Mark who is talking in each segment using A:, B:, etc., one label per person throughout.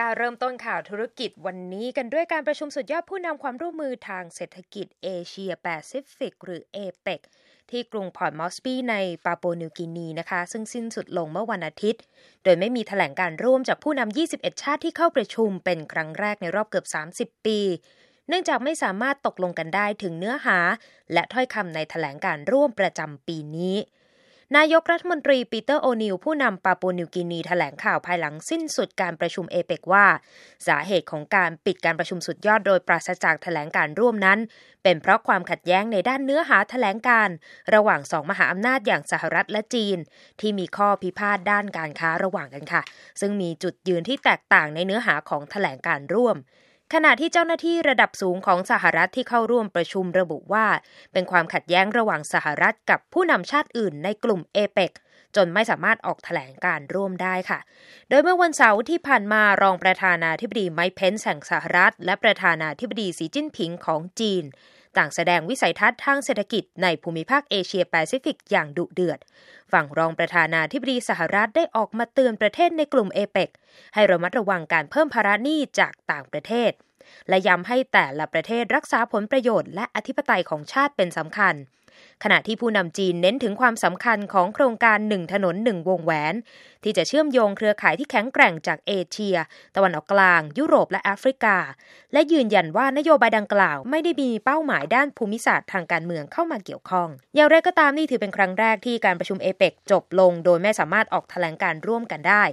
A: ค่ะเริ่มต้นข่าวธุรกิจวันนี้กันด้วยการประชุมสุดยอดผู้นำความร่วมมือทางเศรษฐกิจเอเชียแปซิฟิกหรือเอเปกที่กรุงพอร์ตมอสบีในปาปัวนิวกินีนะคะ ซึ่งสิ้นสุดลงเมื่อวันอาทิตย์ โดยไม่มีแถลงการณ์ร่วมจากผู้นำ 21 ชาติที่เข้าประชุมเป็นครั้งแรกในรอบเกือบ 30 ปี เนื่องจากไม่สามารถตกลงกันได้ถึงเนื้อหา และถ้อยคำในแถลงการณ์ร่วมประจำปีนี้ นายกรัฐมนตรีปีเตอร์โอนิลผู้นำปาปัวนิวกินีแถลงข่าวภายหลังสิ้นสุดการประชุมเอเปกว่า สาเหตุของการปิดการประชุมสุดยอดโดยปราศจากแถลงการร่วมนั้น เป็นเพราะความขัดแย้งในด้านเนื้อหาแถลงการ ระหว่างสองมหาอำนาจอย่างสหรัฐและจีน ที่มีข้อพิพาทด้านการค้าระหว่างกันค่ะ ซึ่งมีจุดยืนที่แตกต่างในเนื้อหาของแถลงการร่วม ขณะที่เจ้าหน้าที่ระดับสูงของสหรัฐที่เข้าร่วมประชุมระบุว่า เป็นความขัดแย้งระหว่างสหรัฐกับผู้นำชาติอื่นในกลุ่มเอเปกจนไม่สามารถออกแถลงการร่วมได้ค่ะ โดยเมื่อวันเสาร์ที่ผ่านมารองประธานาธิบดีไมค์เพนส์แห่งสหรัฐ และประธานาธิบดีสีจิ้นผิงของจีน ต่างแสดงวิสัยทัศน์ทางเศรษฐกิจในภูมิภาคเอเชียแปซิฟิกอย่างดุเดือด ฝั่งรองประธานาธิบดีสหรัฐได้ออกมาเตือนประเทศในกลุ่มเอเปกให้ระมัดระวังการเพิ่มภาระหนี้จากต่างประเทศ และย้ำให้แต่ละประเทศรักษาผลประโยชน์และอธิปไตยของชาติเป็นสำคัญ ขณะที่ผู้นำจีนเน้นถึงความสำคัญของโครงการหนึ่งถนนหนึ่งวงแหวน ที่จะเชื่อมโยงเครือข่ายที่แข็งแกร่งจากเอเชีย ตะวันออกกลาง ยุโรปและแอฟริกา และยืนยันว่านโยบายดังกล่าว ไม่ได้มีเป้าหมายด้านภูมิศาสตร์ทางการเมืองเข้ามาเกี่ยวข้อง อย่างไรก็ตามนี่ถือเป็นครั้งแรกที่การประชุมเอเปกจบลง โดยไม่สามารถออกแถลงการร่วมกันได้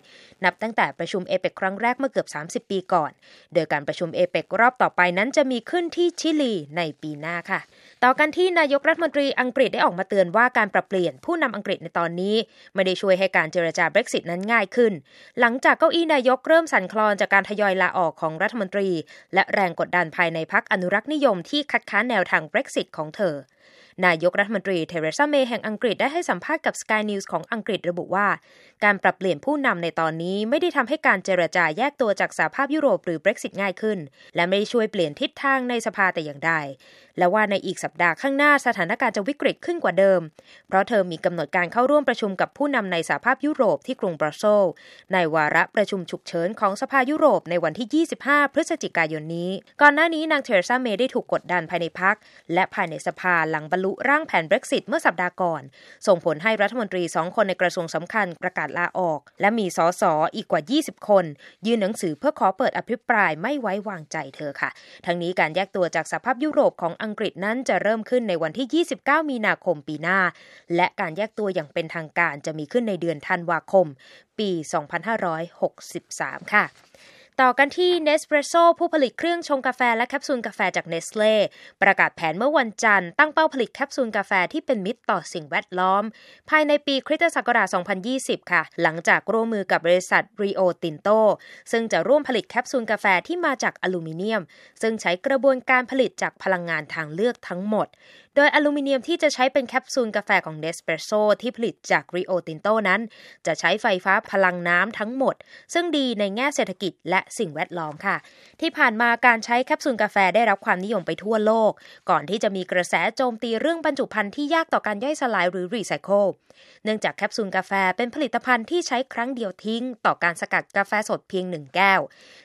A: นับตั้งแต่ประชุมเอเปกครั้งแรกเมื่อเกือบ 30 ปีก่อน โดยการประชุมเอเปกรอบต่อไปนั้นจะมีขึ้นที่ชิลีในปีหน้าค่ะ ต่อกันที่นายกรัฐมนตรีอังกฤษได้ออกมาเตือนว่าการปรับเปลี่ยนผู้นำอังกฤษในตอนนี้ ไม่ได้ช่วยให้การเจรจาเบรกซิตนั้นง่ายขึ้น หลังจากเก้าอี้นายกเริ่มสั่นคลอนจากการทยอยลาออกของรัฐมนตรี และแรงกดดันภายในพรรคอนุรักษ์นิยมที่คัดค้านแนวทางเบรกซิตของเธอ นายกรัฐมนตรีเทเรซาเมย์แห่งอังกฤษได้ให้สัมภาษณ์กับ Sky News ของอังกฤษระบุว่า การปรับเปลี่ยนผู้นำในตอนนี้ไม่ได้ทำให้การเจรจาแยกตัวจากสหภาพยุโรปหรือ Brexit ง่ายขึ้น และไม่ได้ช่วยเปลี่ยนทิศทางในสภาแต่อย่างใดและว่าในอีกสัปดาห์ข้างหน้าสถานการณ์จะวิกฤตขึ้นกว่าเดิม เพราะเธอมีกำหนดการเข้าร่วมประชุมกับผู้นำในสหภาพยุโรปที่กรุงบรัสเซลในวาระประชุมฉุกเฉินของสภายุโรปในวันที่ 25 พฤศจิกายนนี้ ก่อนหน้านี้นางเทเรซาเมย์ได้ถูกกดดันภายในพักและภายในสภาหลังบรรลุร่างแผน Brexit เมื่อสัปดาห์ก่อน ส่งผลให้รัฐมนตรีสองคนในกระทรวงสำคัญประกาศลาออก และมีสสอีกกว่า 20 คน ยื่นหนังสือเพื่อขอเปิดอภิปรายไม่ไว้วางใจเธอค่ะ ทั้งนี้การแยกตัวจากสภาพยุโรปของอังกฤษนั้นจะเริ่มขึ้นในวันที่ 29 มีนาคมปีหน้า และการแยกตัวอย่างเป็นทางการจะมีขึ้นในเดือนธันวาคม ปี 2563 ค่ะ ต่อกันที่ Nespresso ผู้ผลิตเครื่องชงกาแฟและแคปซูลกาแฟจาก Nestle ประกาศแผนเมื่อวันจันทร์ตั้งเป้าผลิตแคปซูลกาแฟที่เป็นมิตรต่อสิ่งแวดล้อม ภายในปีคริสตศักราช 2020 ค่ะ หลังจากร่วมมือกับบริษัท Rio Tinto ซึ่งจะร่วมผลิตแคปซูลกาแฟที่มาจากอลูมิเนียม ซึ่งใช้กระบวนการผลิตจากพลังงานทางเลือกทั้งหมด โดยอลูมิเนียมที่จะใช้เป็นแคปซูลกาแฟของเนสเปรสโซที่ผลิตจากริโอตินโตนั้น จะใช้ไฟฟ้าพลังน้ำทั้งหมด ซึ่งดีในแง่เศรษฐกิจและสิ่งแวดล้อมค่ะ ที่ผ่านมาการใช้แคปซูลกาแฟได้รับความนิยมไปทั่วโลก ก่อนที่จะมีกระแสโจมตีเรื่องบรรจุภัณฑ์ที่ยากต่อการย่อยสลายหรือรีไซเคิลเนื่องจากแคปซูลกาแฟเป็นผลิตภัณฑ์ที่ใช้ครั้งเดียวทิ้ง ต่อการสกัดกาแฟสดเพียงหนึ่งแก้ว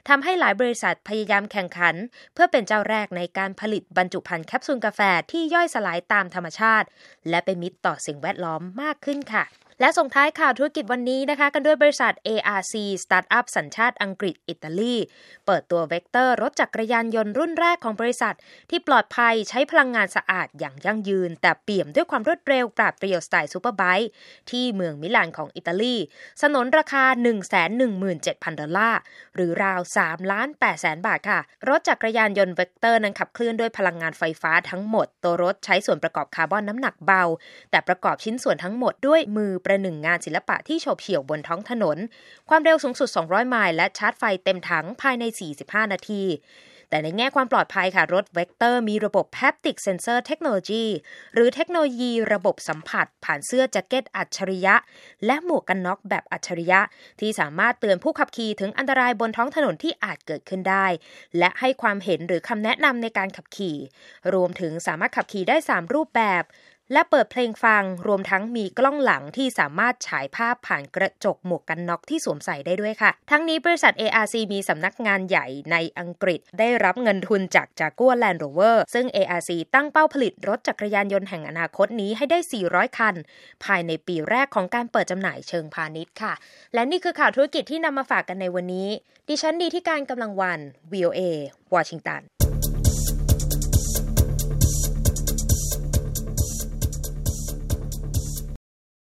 A: ทำให้หลายบริษัทพยายามแข่งขัน เพื่อเป็นเจ้าแรกในการผลิตบรรจุภัณฑ์แคปซูลกาแฟที่ย่อยสลายตามธรรมชาติ และเป็นมิตรต่อสิ่งแวดล้อมมากขึ้นค่ะ และส่งท้ายข่าวธุรกิจวันนี้นะคะ กันด้วยบริษัท ARC สตาร์ทอัพสัญชาติอังกฤษอิตาลี เปิดตัวเวกเตอร์รถจักรยานยนต์รุ่นแรกของบริษัท ที่ปลอดภัยใช้พลังงานสะอาดอย่างยั่งยืน แต่เปี่ยมด้วยความรวดเร็วปราดเปรียวสไตล์ superbike ที่เมืองมิลานของอิตาลี สนนราคา 117,000 ดอลลาร์ หรือราว3ล้าน8แสนบาทค่ะ รถจักรยานยนต์เวกเตอร์นั้นขับเคลื่อนด้วยพลังงานไฟฟ้าทั้งหมด ตัวรถใช้ส่วนประกอบคาร์บอนน้ำหนักเบา แต่ประกอบชิ้นส่วนทั้งหมดด้วยมือประหนึ่งงานศิลปะที่โฉบเฉี่ยวบนท้องถนน ความเร็วสูงสุด 200 ไมล์และชาร์จไฟเต็มถังภายใน 45 นาที แต่ในแง่ความปลอดภัยค่ะ รถเวกเตอร์มีระบบ Haptic Sensor Technology หรือเทคโนโลยีระบบสัมผัส ผ่านเสื้อแจ็คเก็ตอัจฉริยะ และหมวกกันน็อกแบบอัจฉริยะ ที่สามารถเตือนผู้ขับขี่ถึงอันตรายบนท้องถนนที่อาจเกิดขึ้นได้ และให้ความเห็นหรือคำแนะนำในการขับขี่ รวมถึงสามารถขับขี่ได้ 3 รูปแบบ และเปิดเพลงฟังรวมทั้งมีกล้องหลังที่สามารถฉายภาพผ่านกระจกหมวกกันน็อกที่สวมใส่ได้ด้วยค่ะ ทั้งนี้บริษัท ARC มีสำนักงานใหญ่ในอังกฤษ ได้รับเงินทุนจาก Jaguar Land Rover ซึ่ง ARC ตั้งเป้าผลิตรถจักรยานยนต์แห่งอนาคตนี้ให้ได้ 400 คัน ภายในปีแรกของการเปิดจำหน่ายเชิงพาณิชย์ค่ะ และนี่คือข่าวธุรกิจที่นำมาฝากกันในวันนี้ ดิฉันดีที่การกำลังวัน VOA วอชิงตัน